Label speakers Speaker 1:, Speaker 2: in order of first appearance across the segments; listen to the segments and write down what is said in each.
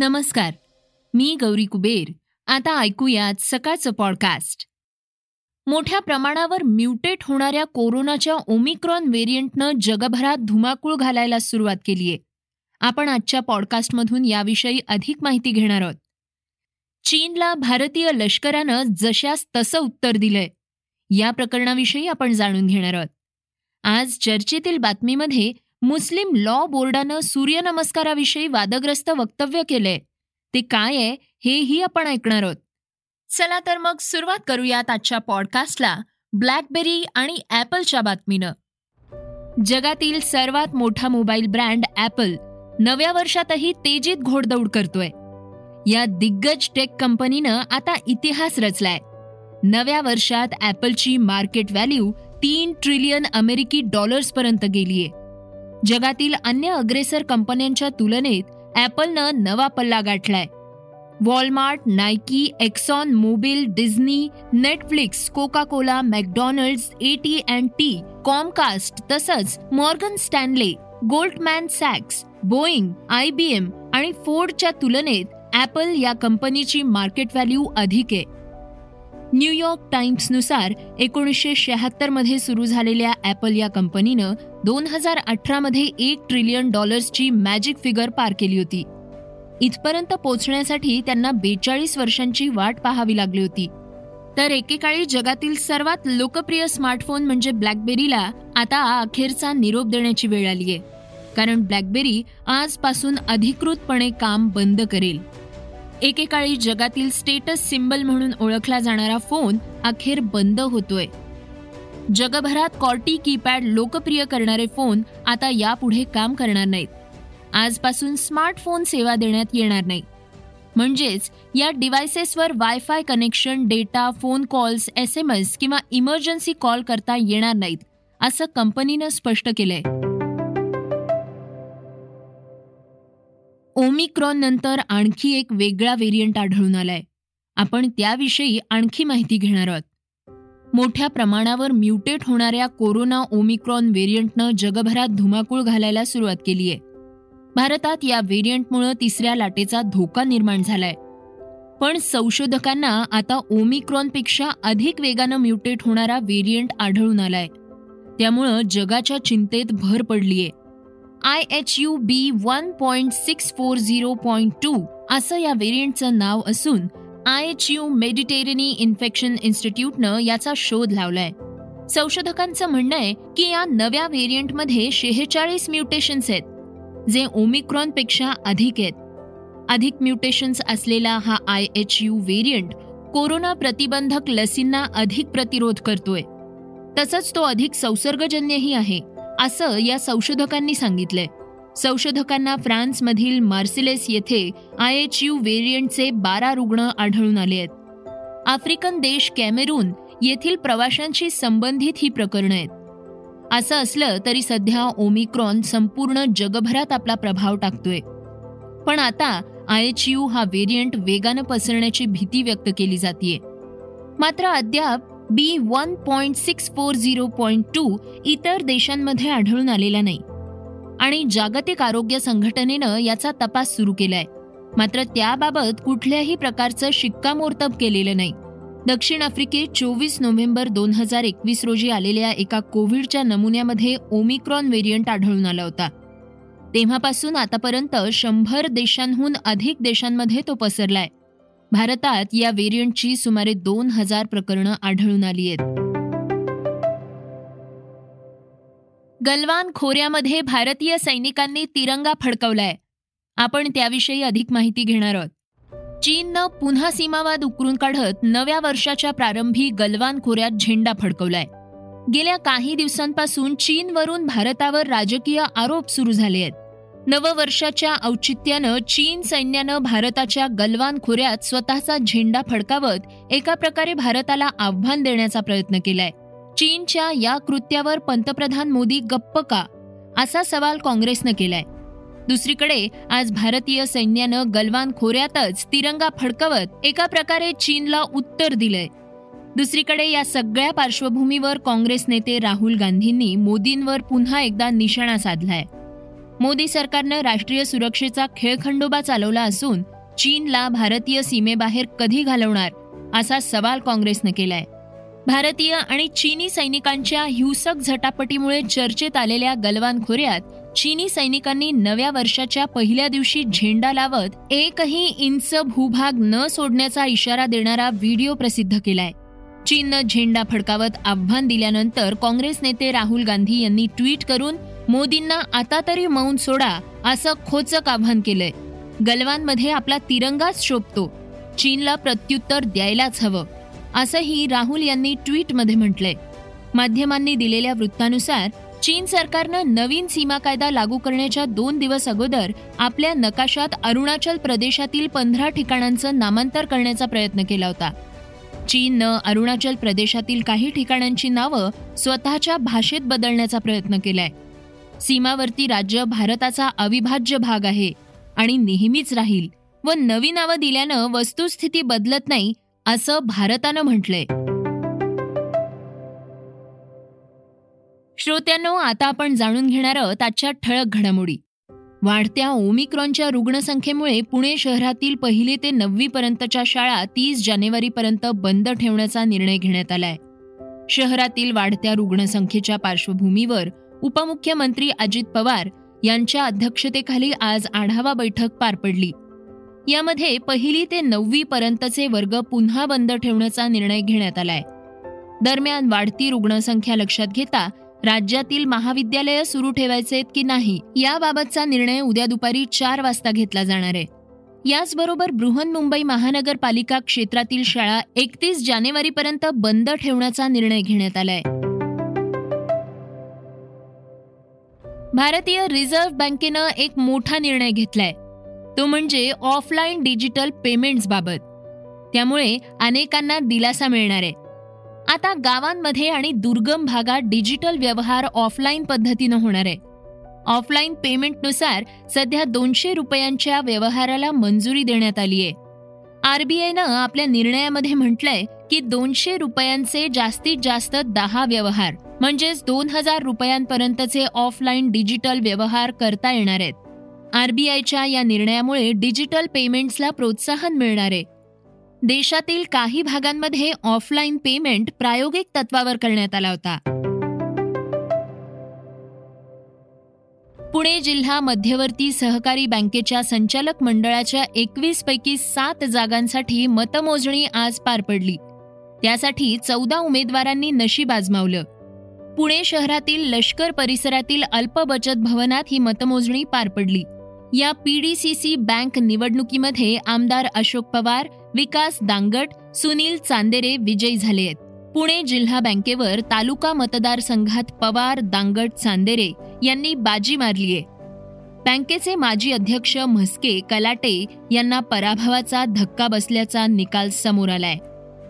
Speaker 1: नमस्कार. मी गौरी कुबेर. आता ऐकूयात सकाळचं पॉडकास्ट मोठ्या प्रमाणावर म्युटेट होणाऱ्या कोरोनाच्या ओमिक्रॉन व्हेरियंटनं जगभरात धुमाकूळ घालायला सुरुवात केलीये. आपण आजच्या पॉडकास्टमधून याविषयी अधिक माहिती घेणार आहोत. चीनला भारतीय लष्करानं जशास तसं उत्तर दिलंय. या प्रकरणाविषयी आपण जाणून घेणार आहोत. आज चर्चेतील बातमीमध्ये मुस्लिम लॉ बोर्डानं सूर्यनमस्काराविषयी वादग्रस्त वक्तव्य केलंय. ते काय आहे हेही आपण ऐकणार आहोत. चला तर मग सुरुवात करूयात आजच्या पॉडकास्टला ब्लॅकबेरी आणि ॲपलच्या बातमीनं. जगातील सर्वात मोठा मोबाईल ब्रँड ॲपल नव्या वर्षातही तेजीत घोडदौड करतोय. या दिग्गज टेक कंपनीनं आता इतिहास रचलाय. नव्या वर्षात ॲपलची मार्केट व्हॅल्यू तीन ट्रिलियन अमेरिकी डॉलर्सपर्यंत गेलीय. जगातील अन्य अग्रेसर कंपन्यांच्या तुलनेत ॲपलनं नवा पल्ला गाठलाय. Walmart Nike Exxon Mobil Disney Netflix Coca Cola McDonald's A T and T Comcast तसंच मॉर्गन स्टॅनले गोल्डमॅन सॅक्स बोईंग आय बी एम आणि फोर्डच्या तुलनेत ॲपल या कंपनीची मार्केट व्हॅल्यू अधिक आहे. न्यूयॉर्क टाइम्सनुसार एकोणीसशे शहात्तरमध्ये सुरू झालेल्या ॲपल या कंपनीनं दोन हजार अठरामध्ये एक ट्रिलियन डॉलर्सची मॅजिक फिगर पार केली होती. इथपर्यंत पोहोचण्यासाठी त्यांना बेचाळीस वर्षांची वाट पाहावी लागली होती. तर एकेकाळी जगातील सर्वात लोकप्रिय स्मार्टफोन म्हणजे ब्लॅकबेरीला आता अखेरचा निरोप देण्याची वेळ आली आहे कारण ब्लॅकबेरी आजपासून अधिकृतपणे काम बंद करेल. एकेकाळी जगातील स्टेटस सिम्बल म्हणून ओळखला जाणारा फोन अखेर बंद होतोय. जगभरात कॉर्टी कीपॅड लोकप्रिय करणारे फोन आता यापुढे काम करणार नाहीत. आजपासून स्मार्टफोन सेवा देण्यात येणार नाही. म्हणजेच या डिव्हायसेसवर wifi connection data phone calls S M S किंवा इमर्जन्सी कॉल करता येणार नाहीत असं कंपनीनं स्पष्ट केलंय. ओमिक्रॉन नंतर आणखी एक वेगळा व्हेरियंट आढळून आलाय. आपण त्याविषयी आणखी माहिती घेणार आहोत. मोठ्या प्रमाणावर म्युटेट होणाऱ्या कोरोना ओमिक्रॉन व्हेरियंटनं जगभरात धुमाकूळ घालायला सुरुवात केली आहे. भारतात या व्हेरियंटमुळे तिसऱ्या लाटेचा धोका निर्माण झालाय. पण संशोधकांना आता ओमिक्रॉनपेक्षा अधिक वेगानं म्युटेट होणारा व्हेरियंट आढळून आलाय. त्यामुळं जगाच्या चिंतेत भर पडलीये. I H U B one point six four zero point two असं या व्हेरियंटचं नाव असून I H U Mediterranee infection इन्स्टिट्यूटनं याचा शोध लावलाय. संशोधकांचं म्हणणं आहे की या नव्या व्हेरियंटमध्ये शेहेचाळीस म्युटेशन्स आहेत जे ओमिक्रॉनपेक्षा अधिक आहेत. अधिक म्युटेशन्स असलेला हा I H U variant corona प्रतिबंधक लसींना अधिक प्रतिरोध करतोय. तसंच तो अधिक संसर्गजन्यही आहे. असं या संशोधकांनी सांगितलंय. संशोधकांना फ्रान्समधील मार्सिलेस येथे आय एच यू व्हेरियंटचे बारा रुग्ण आढळून आले आहेत. आफ्रिकन देश कॅमेरून येथील प्रवाशांशी संबंधित ही प्रकरणं आहेत. असं असलं तरी सध्या ओमिक्रॉन संपूर्ण जगभरात आपला प्रभाव टाकतोय. पण आता आय एच यू हा व्हेरियंट वेगानं पसरण्याची भीती व्यक्त केली जाते मात्र अद्याप B one point six four zero point two इतर देशांमध्ये आढळून आलेला नाही. आणि जागतिक आरोग्य संघटनेनं याचा तपास सुरू केलाय. मात्र त्याबाबत कुठल्याही प्रकारचं शिक्कामोर्तब केलेलं नाही. दक्षिण आफ्रिकेत चोवीस नोव्हेंबर दोन हजार एकवीस रोजी आलेल्या एका कोविडच्या नमुन्यामध्ये ओमिक्रॉन व्हेरियंट आढळून आला होता. तेव्हापासून आतापर्यंत शंभर देशांहून अधिक देशांमध्ये तो पसरलाय. भारतात या व्हेरियंटची सुमारे दोन हजार प्रकरणं आढळून आली आहेत. गलवान खोऱ्यामध्ये भारतीय सैनिकांनी तिरंगा फडकवलाय. आपण त्याविषयी अधिक माहिती घेणार आहोत. चीननं पुन्हा सीमावाद उकरून काढत नव्या वर्षाच्या प्रारंभी गलवान खोऱ्यात झेंडा फडकवलाय. गेल्या काही दिवसांपासून चीनवरून भारतावर राजकीय आरोप सुरू झाले आहेत. नववर्षाच्या औचित्यानं चीन सैन्यानं भारताच्या गलवान खोऱ्यात स्वतःचा झेंडा फडकावत एका प्रकारे भारताला आव्हान देण्याचा प्रयत्न केलाय. चीनच्या या कृत्यावर पंतप्रधान मोदी गप्प का? असा सवाल काँग्रेसनं केलाय. दुसरीकडे आज भारतीय सैन्यानं गलवान खोऱ्यातच तिरंगा फडकवत एका प्रकारे चीनला उत्तर दिलंय. दुसरीकडे या सगळ्या पार्श्वभूमीवर काँग्रेस नेते राहुल गांधींनी मोदींवर पुन्हा एकदा निशाणा साधलाय. मोदी सरकारनं राष्ट्रीय सुरक्षेचा खेळखंडोबा चालवला असून चीनला भारतीय सीमेबाहेर कधी घालवणार असा सवाल काँग्रेसनं केलाय. भारतीय आणि चीनी सैनिकांच्या हिंसक झटापटीमुळे चर्चेत आलेल्या गलवान खोऱ्यात चीनी सैनिकांनी नव्या वर्षाच्या पहिल्या दिवशी झेंडा लावत एकही इंच भूभाग न सोडण्याचा इशारा देणारा व्हिडिओ प्रसिद्ध केलाय. चीननं झेंडा फडकावत आव्हान दिल्यानंतर काँग्रेस नेते राहुल गांधी यांनी ट्विट करून मोदींना आता तरी मौन सोडा असं खोचक आव्हान केलंय. गलवानमध्ये आपला तिरंगाच शोभतो. चीनला प्रत्युत्तर द्यायलाच हवं असंही राहुल यांनी ट्विटमध्ये म्हटलंय. माध्यमांनी दिलेल्या वृत्तानुसार चीन सरकारनं नवीन सीमा कायदा लागू करण्याच्या दोन दिवस अगोदर आपल्या नकाशात अरुणाचल प्रदेशातील पंधरा ठिकाणांचं नामांतर करण्याचा प्रयत्न केला होता. चीननं अरुणाचल प्रदेशातील काही ठिकाणांची नावं स्वतःच्या भाषेत बदलण्याचा प्रयत्न केलाय. सीमावर्ती राज्य भारताचा अविभाज्य भाग आहे आणि नेहमीच राहील व नवी नावं दिल्यानं वस्तुस्थिती बदलत नाही असं भारतानं म्हटलंय. श्रोत्यांनो आता आपण जाणून घेणार आहोत आजच्या ठळक घडामोडी. वाढत्या ओमिक्रॉनच्या रुग्णसंख्येमुळे पुणे शहरातील पहिली ते नववी पर्यंतच्या शाळा तीस जानेवारीपर्यंत बंद ठेवण्याचा निर्णय घेण्यात आलाय. शहरातील वाढत्या रुग्णसंख्येच्या पार्श्वभूमीवर उपमुख्यमंत्री अजित पवार यांच्या अध्यक्षतेखाली आज आढावा बैठक पार पडली. यामध्ये पहिली ते नववी पर्यंतचे वर्ग पुन्हा बंद ठेवण्याचा निर्णय घेण्यात आलाय. दरम्यान वाढती रुग्णसंख्या लक्षात घेता राज्यातील महाविद्यालयं सुरू ठेवायचे की नाही याबाबतचा निर्णय उद्या दुपारी चार वाजता घेतला जाणार आहे. याचबरोबर बृहन्मुंबई महानगरपालिका क्षेत्रातील शाळा एकतीस जानेवारीपर्यंत बंद ठेवण्याचा निर्णय घेण्यात आलाय. भारतीय रिझर्व्ह बँकेनं एक मोठा निर्णय घेतलाय. तो म्हणजे ऑफलाईन डिजिटल पेमेंट्स बाबत. त्यामुळे अनेकांना दिलासा मिळणार आहे. आता गावांमध्ये आणि दुर्गम भागात डिजिटल व्यवहार ऑफलाईन पद्धतीनं होणार आहे. ऑफलाईन पेमेंटनुसार सध्या दोनशे रुपयांच्या व्यवहाराला मंजुरी देण्यात आली आहे. आरबीआयनं आपल्या निर्णयामध्ये म्हटलंय की दोनशे रुपयांचे जास्तीत जास्त दहा व्यवहार. म्हणजेच दोन हजार रुपयांपर्यंतचे ऑफलाईन डिजिटल व्यवहार करता येणार आहेत. आरबीआयच्या या निर्णयामुळे डिजिटल पेमेंट्सला प्रोत्साहन मिळणार. आहे देशातील काही भागांमध्ये ऑफलाईन पेमेंट प्रायोगिक तत्वावर करण्यात आला होता. पुणे जिल्हा मध्यवर्ती सहकारी बँकेच्या संचालक मंडळाच्या एकवीस पैकी सात जागांसाठी मतमोजणी आज पार पडली. त्यासाठी चौदा उमेदवारांनी नशीब आजमावलं. पुणे शहरातील लष्कर परिसरातील अल्प बचत भवनात ही मतमोजणी पार पडली. या पीडीसीसी बँक निवडणुकीमध्ये आमदार अशोक पवार विकास दांगट सुनील चांदेरे विजयी झाले आहेत. पुणे जिल्हा बँकेवर तालुका मतदारसंघात पवार दांगट चांदेरे यांनी बाजी मारलीये बँकेचे माजी अध्यक्ष म्हस्के कलाटे यांना पराभवाचा धक्का बसल्याचा निकाल समोर आलाय.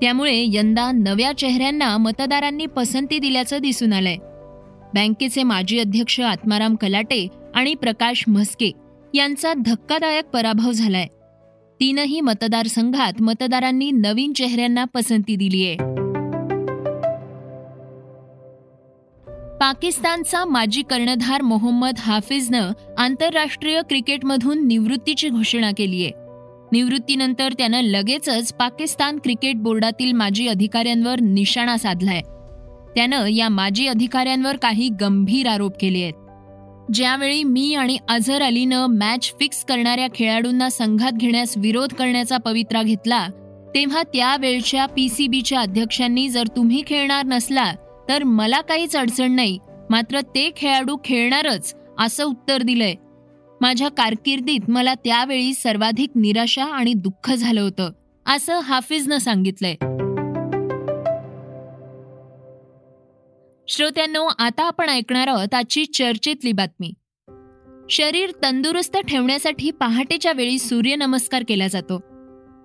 Speaker 1: त्यामुळे यंदा नव्या चेहऱ्यांना मतदारांनी पसंती दिल्याचं दिसून आलंय. बँकेचे माजी अध्यक्ष आत्माराम कलाटे आणि प्रकाश म्हस्के यांचा धक्कादायक पराभव झालाय. तीनही मतदारसंघात मतदारांनी नवीन चेहऱ्यांना पसंती दिलीय. पाकिस्तानचा माजी कर्णधार मोहम्मद हाफिजनं आंतरराष्ट्रीय क्रिकेटमधून निवृत्तीची घोषणा केली आहे निवृत्तीनंतर त्यानं लगेचच पाकिस्तान क्रिकेट बोर्डातील माजी अधिकाऱ्यांवर निशाणा साधलाय. त्यानं या माजी अधिकाऱ्यांवर काही गंभीर आरोप केले आहेत. ज्यावेळी मी आणि अझर अलीनं मॅच फिक्स करणाऱ्या खेळाडूंना संघात घेण्यास विरोध करण्याचा पवित्रा घेतला तेव्हा त्यावेळच्या पीसीबीच्या अध्यक्षांनी जर तुम्ही खेळणार नसला तर मला काहीच अडचण नाही मात्र ते खेळाडू खेळणारच असं उत्तर दिलंय. माझ्या कारकिर्दीत मला त्यावेळी सर्वाधिक निराशा आणि दुःख झालं होतं. असं हाफिजनं सांगितलंय. श्रोत्यांनो आता आपण ऐकणार आहोत आजची चर्चेतली बातमी. शरीर तंदुरुस्त ठेवण्यासाठी पहाटेच्या वेळी सूर्यनमस्कार केला जातो.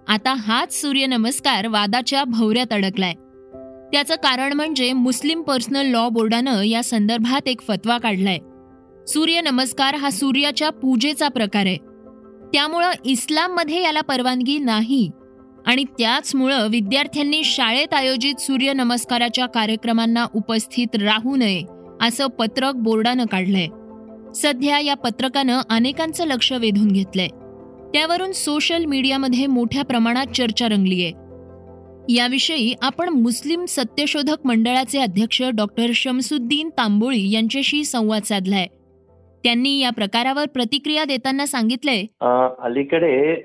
Speaker 1: आता हाच सूर्यनमस्कार वादाच्या भवऱ्यात अडकलाय. त्याचं कारण म्हणजे मुस्लिम पर्सनल लॉ बोर्डानं या संदर्भात एक फतवा काढलाय. सूर्यनमस्कार हा सूर्याच्या पूजेचा प्रकार आहे. त्यामुळं इस्लाममध्ये याला परवानगी नाही. आणि त्याचमुळं विद्यार्थ्यांनी शाळेत आयोजित सूर्यनमस्काराच्या कार्यक्रमांना उपस्थित राहू नये असं पत्रक बोर्डानं काढलंय. सध्या या पत्रकानं अनेकांचं लक्ष वेधून घेतलंय. त्यावरून सोशल मीडियामध्ये मोठ्या प्रमाणात चर्चा रंगली आहे याविषयी आपण मुस्लिम सत्यशोधक मंडळाचे अध्यक्ष डॉक्टर शमसुद्दीन तांबोळी यांच्याशी संवाद साधलाय. त्यांनी या प्रकारावर प्रतिक्रिया देताना सांगितलंय.
Speaker 2: अलीकडे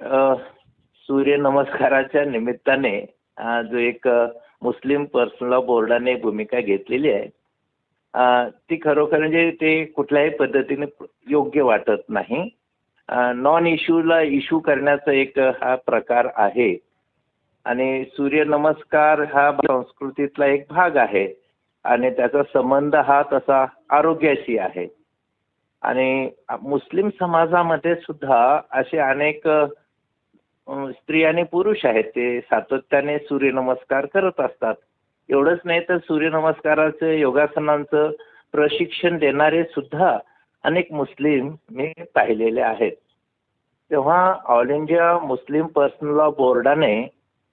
Speaker 2: सूर्य नमस्काराच्या निमित्ताने जो एक मुस्लिम पर्सनल बोर्डाने भूमिका घेतलेली आहे ती खरोखर म्हणजे ते कुठल्याही पद्धतीने योग्य वाटत नाही. नॉन इश्यूला इश्यू करण्याचा एक हा प्रकार आहे. आणि सूर्यनमस्कार हा संस्कृतीतला एक भाग आहे. आणि त्याचा संबंध हा तसा आरोग्याशी आहे. आणि मुस्लिम समाजामध्ये सुद्धा असे अनेक स्त्री आणि पुरुष आहेत ते सातत्याने सूर्यनमस्कार करत असतात. एवढंच नाही तर सूर्यनमस्काराचं योगासनांचं प्रशिक्षण देणारे सुद्धा अनेक मुस्लिम मी पाहिलेले आहेत. तेव्हा all India Muslim personal law बोर्डाने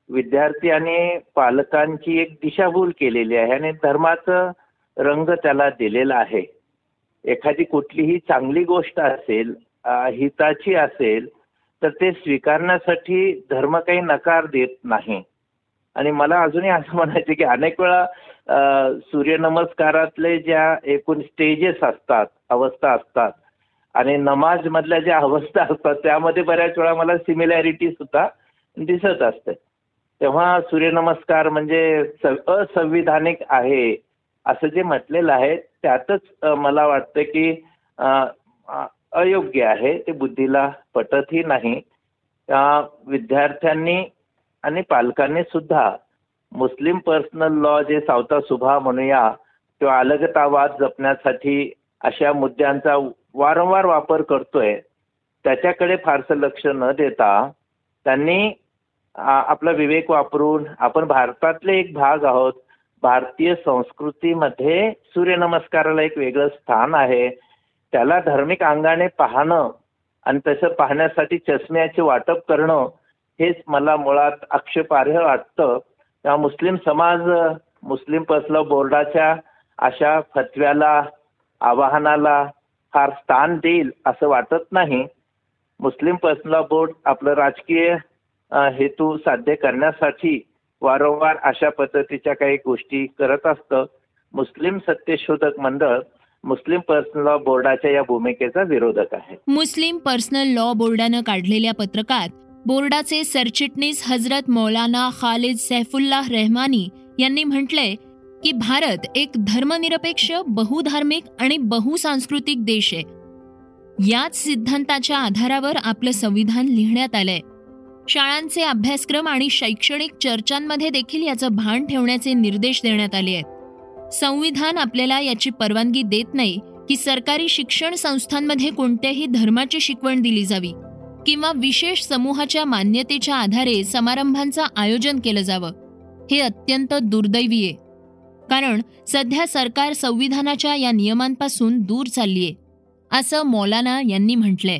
Speaker 2: विद्यार्थी आणि पालकांची एक दिशाभूल केलेली आहे आणि धर्माचं रंग त्याला दिलेला आहे. एखादी कुठलीही चांगली गोष्ट असेल हिताची असेल तर ते स्वीकारण्यासाठी धर्म काही नकार देत नाही. आणि मला अजूनही असं म्हणायचं की अनेक वेळा सूर्यनमस्कारातले ज्या एकूण स्टेजेस असतात अवस्था असतात आणि नमाज मधल्या ज्या अवस्था असतात त्यामध्ये बऱ्याच वेळा मला सिमिलॅरिटी सुद्धा दिसत असते. तेव्हा सूर्यनमस्कार म्हणजे असंविधानिक आहे असं जे म्हटलेलं आहे त्यातच मला वाटतं की अयोग्य आहे ते बुद्धीला पटतही नाही. विद्यार्थ्यांनी आणि पालकांनी सुद्धा मुस्लिम पर्सनल लॉ जे सावता सुभा म्हणूया किंवा अलगतावाद जपण्यासाठी अशा मुद्द्यांचा वारंवार वापर करतोय त्याच्याकडे फारसं लक्ष न देता त्यांनी आपला विवेक वापरून आपण भारतातले एक भाग आहोत भारतीय संस्कृतीमध्ये सूर्यनमस्काराला एक वेगळं स्थान आहे. त्याला धार्मिक अंगाने पाहणं आणि तसं पाहण्यासाठी चष्म्याचे वाटप करणं हेच मला मुळात आक्षेपार्ह वाटतं. तेव्हा मुस्लिम समाज मुस्लिम पर्सनल बोर्डाच्या अशा फतव्याला आवाहनाला फार स्थान देईल असं वाटत नाही. मुस्लिम पर्सनल बोर्ड आपलं राजकीय हेतू साध्य करण्यासाठी वारंवार अशा पद्धतीच्या काही गोष्टी करत असतं. मुस्लिम सत्यशोधक मंडळ मुस्लिम पर्सनल लॉ बोर्डाच्या या भूमिकेचा विरोधक आहे.
Speaker 1: मुस्लिम पर्सनल लॉ बोर्डानं काढलेल्या पत्रकात बोर्डाचे सरचिटणीस हजरत मौलाना खालिद सैफुल्लाह रहमानी यांनी म्हटलंय की भारत एक धर्मनिरपेक्ष बहुधार्मिक आणि बहुसांस्कृतिक देश आहे. याच सिद्धांताच्या आधारावर आपलं संविधान लिहिण्यात आलंय. शाळांचे अभ्यासक्रम आणि शैक्षणिक चर्चांमध्ये देखील याचं भान ठेवण्याचे निर्देश देण्यात आले आहेत. संविधान आपल्याला याची परवानगी देत नाही की सरकारी शिक्षण संस्थांमध्ये कोणत्याही धर्माची शिकवण दिली जावी किंवा विशेष समूहाच्या मान्यतेच्या आधारे समारंभांचं आयोजन केलं जावं. हे अत्यंत दुर्दैवी आहे. कारण सध्या सरकार संविधानाच्या या नियमांपासून दूर चाललीये असं मौलाना यांनी म्हटलंय.